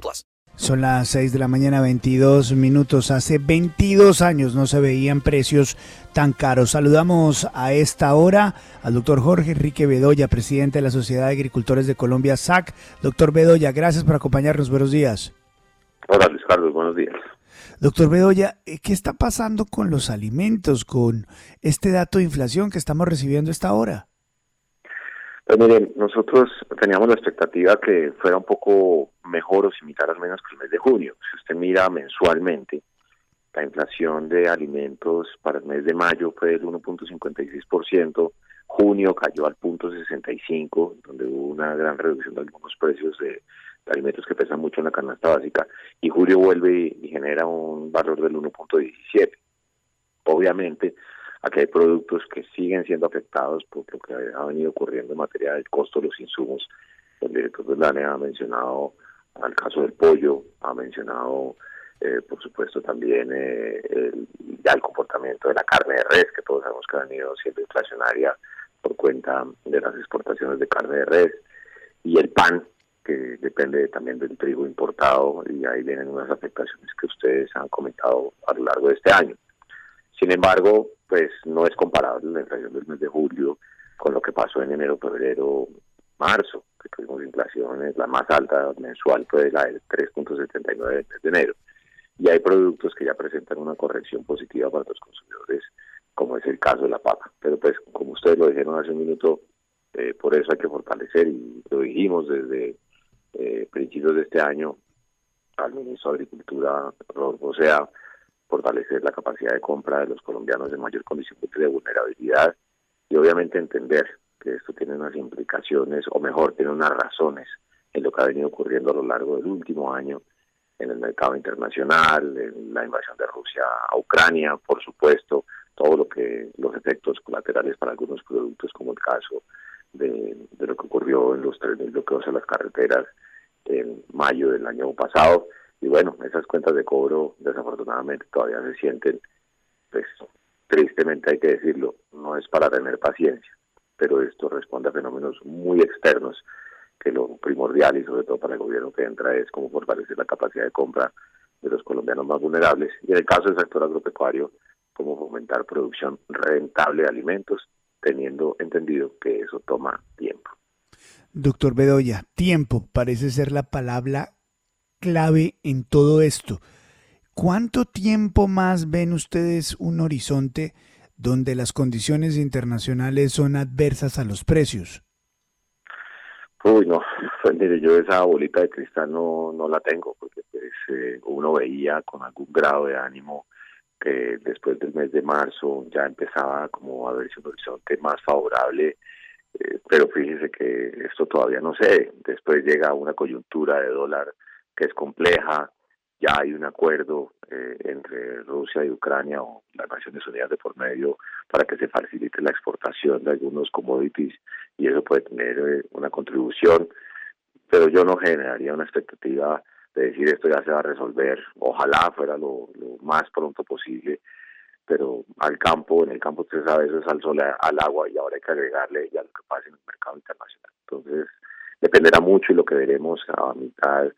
plus. Son las 6 de la mañana, 22 minutos. Hace 22 años no se veían precios tan caros. Saludamos a esta hora al doctor Jorge Enrique Bedoya, presidente de la Sociedad de Agricultores de Colombia, SAC. Doctor Bedoya, gracias por acompañarnos. Buenos días. Hola Luis Carlos, buenos días. Doctor Bedoya, eh, ¿qué está pasando con los alimentos, con este dato de inflación que estamos recibiendo esta hora? Pues miren, nosotros teníamos la expectativa que fuera un poco mejor o similar al menos que el mes de junio. Si usted mira mensualmente, la inflación de alimentos para el mes de mayo fue del 1.56%, junio cayó al punto 65, donde hubo una gran reducción de algunos precios de, alimentos que pesan mucho en la canasta básica, y julio vuelve y, genera un valor del 1.17. Obviamente, aquí hay productos que siguen siendo afectados por lo que ha venido ocurriendo en materia del costo de los insumos. El director de LANE ha mencionado al caso del pollo, ha mencionado, eh, por supuesto, también eh, el, ya el comportamiento de la carne de res, que todos sabemos que ha venido siendo inflacionaria por cuenta de las exportaciones de carne de res, y el pan, que depende también del trigo importado y ahí vienen unas afectaciones que ustedes han comentado a lo largo de este año. Sin embargo, pues no es comparable la inflación del mes de julio con lo que pasó en enero, febrero, marzo, que tuvimos inflaciones, la más alta mensual fue la del 3.79 del mes de enero. Y hay productos que ya presentan una corrección positiva para los consumidores, como es el caso de la papa. Pero pues, como ustedes lo dijeron hace un minuto, eh, por eso hay que fortalecer, y lo dijimos desde eh, principios de este año al ministro de Agricultura, o sea, fortalecer la capacidad de compra de los colombianos en mayor condición de vulnerabilidad y obviamente entender que esto tiene unas implicaciones, o mejor, tiene unas razones en lo que ha venido ocurriendo a lo largo del último año en el mercado internacional, en la invasión de Rusia a Ucrania, por supuesto, todo lo que los efectos colaterales para algunos productos, como el caso de, lo que ocurrió en los trenes bloqueos en las carreteras en mayo del año pasado. Y bueno, esas cuentas de cobro desafortunadamente todavía se sienten, pues tristemente hay que decirlo, no es para tener paciencia, pero esto responde a fenómenos muy externos que lo primordial y sobre todo para el gobierno que entra es cómo fortalecer la capacidad de compra de los colombianos más vulnerables y en el caso del sector agropecuario, cómo fomentar producción rentable de alimentos teniendo entendido que eso toma tiempo. Doctor Bedoya, tiempo parece ser la palabra clave en todo esto. ¿Cuánto tiempo más ven ustedes un horizonte donde las condiciones internacionales son adversas a los precios? Uy, no, pues mire, yo esa bolita de cristal no, no la tengo, porque pues, eh, uno veía con algún grado de ánimo que después del mes de marzo ya empezaba como a verse un horizonte más favorable, eh, pero fíjese que esto todavía no sé, después llega una coyuntura de dólar que es compleja, ya hay un acuerdo eh, entre Rusia y Ucrania o las Naciones Unidas de por medio para que se facilite la exportación de algunos commodities y eso puede tener eh, una contribución, pero yo no generaría una expectativa de decir esto ya se va a resolver, ojalá fuera lo, más pronto posible, pero al campo, en el campo usted sabe, eso es al sol, al agua y ahora hay que agregarle ya lo que pasa en el mercado internacional. Entonces, dependerá mucho y lo que veremos a mitad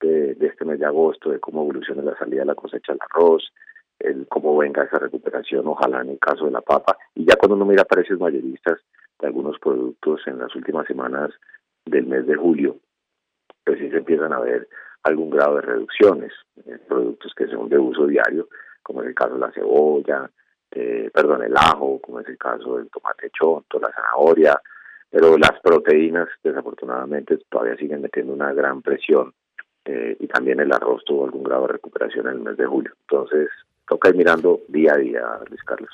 de, este mes de agosto, de cómo evolucione la salida de la cosecha del arroz, el cómo venga esa recuperación, ojalá en el caso de la papa, y ya cuando uno mira precios mayoristas de algunos productos en las últimas semanas del mes de julio, pues sí se empiezan a ver algún grado de reducciones en productos que son de uso diario, como es el caso de la cebolla, perdón, el ajo, como es el caso del tomate chonto, la zanahoria, pero las proteínas desafortunadamente todavía siguen metiendo una gran presión eh, y también el arroz tuvo algún grado de recuperación en el mes de julio. Entonces, toca ir mirando día a día, Luis Carlos.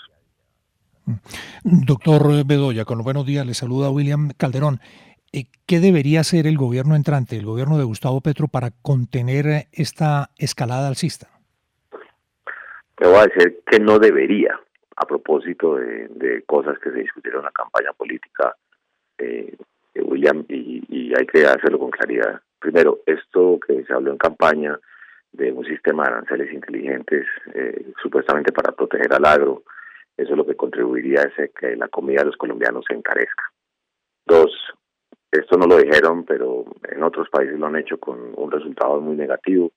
Mm. Doctor Bedoya, con los buenos días, le saluda William Calderón. Eh, ¿Qué debería hacer el gobierno entrante, el gobierno de Gustavo Petro, para contener esta escalada alcista? Te voy a decir que no debería, a propósito de, cosas que se discutieron en la campaña política, eh, de William, y, y hay que hacerlo con claridad. Primero, esto que se habló en campaña de un sistema de aranceles inteligentes, eh, supuestamente para proteger al agro, eso es lo que contribuiría a que la comida de los colombianos se encarezca. Dos, esto no lo dijeron, pero en otros países lo han hecho con un resultado muy negativo.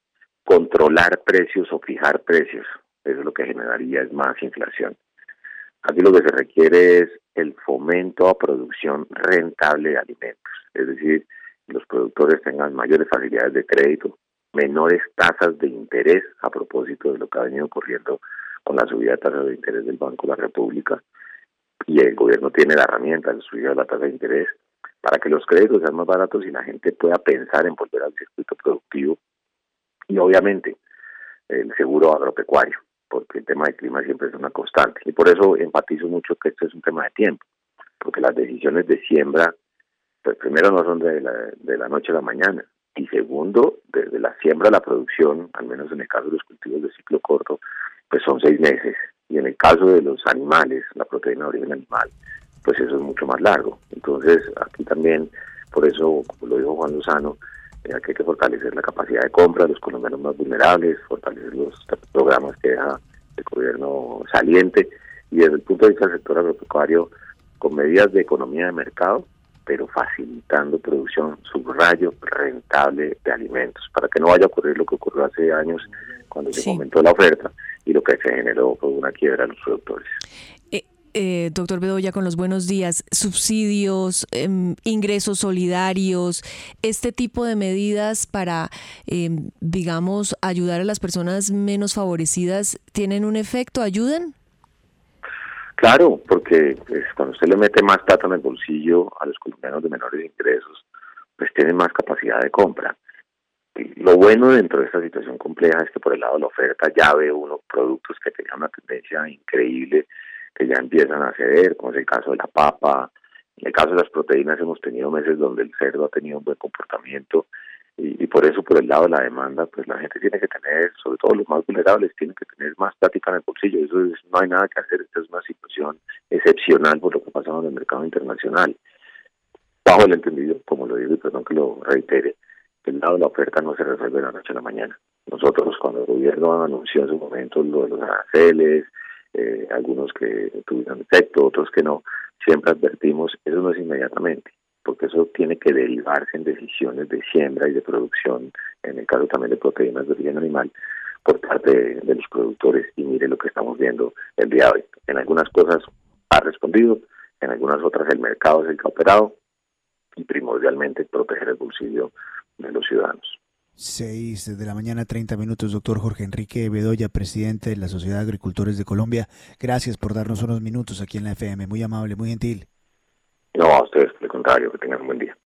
Controlar precios o fijar precios, eso es lo que generaría es más inflación. Aquí lo que se requiere es el fomento a producción rentable de alimentos, es decir, los productores tengan mayores facilidades de crédito, menores tasas de interés a propósito de lo que ha venido ocurriendo con la subida de tasas de interés del Banco de la República. Y el gobierno tiene la herramienta de subir la tasa de interés para que los créditos sean más baratos y la gente pueda pensar en volver al circuito productivo. Y obviamente el seguro agropecuario, porque el tema del clima siempre es una constante. Y por eso enfatizo mucho que esto es un tema de tiempo, porque las decisiones de siembra, pues primero no son de la, de la noche a la mañana, y segundo, desde la siembra a la producción, al menos en el caso de los cultivos de ciclo corto, pues son seis meses. Y en el caso de los animales, la proteína de origen animal, pues eso es mucho más largo. Entonces, aquí también, por eso, como lo dijo Juan Lozano, eh, hay que fortalecer la capacidad de compra de los colombianos más vulnerables, fortalecer los programas que deja el gobierno saliente y desde el punto de vista del sector agropecuario, con medidas de economía de mercado, pero facilitando producción, subrayo, rentable de alimentos, para que no vaya a ocurrir lo que ocurrió hace años cuando se aumentó la oferta y lo que se generó fue una quiebra de los productores. Eh, eh, doctor Bedoya, con los buenos días, subsidios, em, ingresos solidarios, este tipo de medidas para, em, digamos, ayudar a las personas menos favorecidas, ¿tienen un efecto? ¿Ayudan? Claro, porque pues, cuando usted le mete más plata en el bolsillo a los colombianos de menores ingresos, pues tienen más capacidad de compra. Y lo bueno dentro de esta situación compleja es que por el lado de la oferta ya ve uno productos que tenían una tendencia increíble, que ya empiezan a ceder, como es el caso de la papa. En el caso de las proteínas hemos tenido meses donde el cerdo ha tenido un buen comportamiento y, por eso por el lado de la demanda pues la gente tiene que tener sobre todo los más vulnerables tienen que tener más plática en el bolsillo eso es, no hay nada que hacer esta es una situación excepcional por lo que ha pasado en el mercado internacional bajo el entendido como lo digo y perdón que lo reitere que el lado de la oferta no se resuelve de la noche a la mañana nosotros cuando el gobierno anunció en su momento lo de los aranceles eh, algunos que tuvieron efecto otros que no siempre advertimos eso no es inmediatamente porque eso tiene que derivarse en decisiones de siembra y de producción, en el caso también de proteínas de origen animal, por parte de, los productores. Y mire lo que estamos viendo el día de hoy. En algunas cosas ha respondido, en algunas otras el mercado es el que ha operado y primordialmente proteger el bolsillo de los ciudadanos. Seis de la mañana, 30 minutos, doctor Jorge Enrique Bedoya, presidente de la Sociedad de Agricultores de Colombia. Gracias por darnos unos minutos aquí en la FM. Muy amable, muy gentil. No, a ustedes, por el contrario, que tengan un buen día.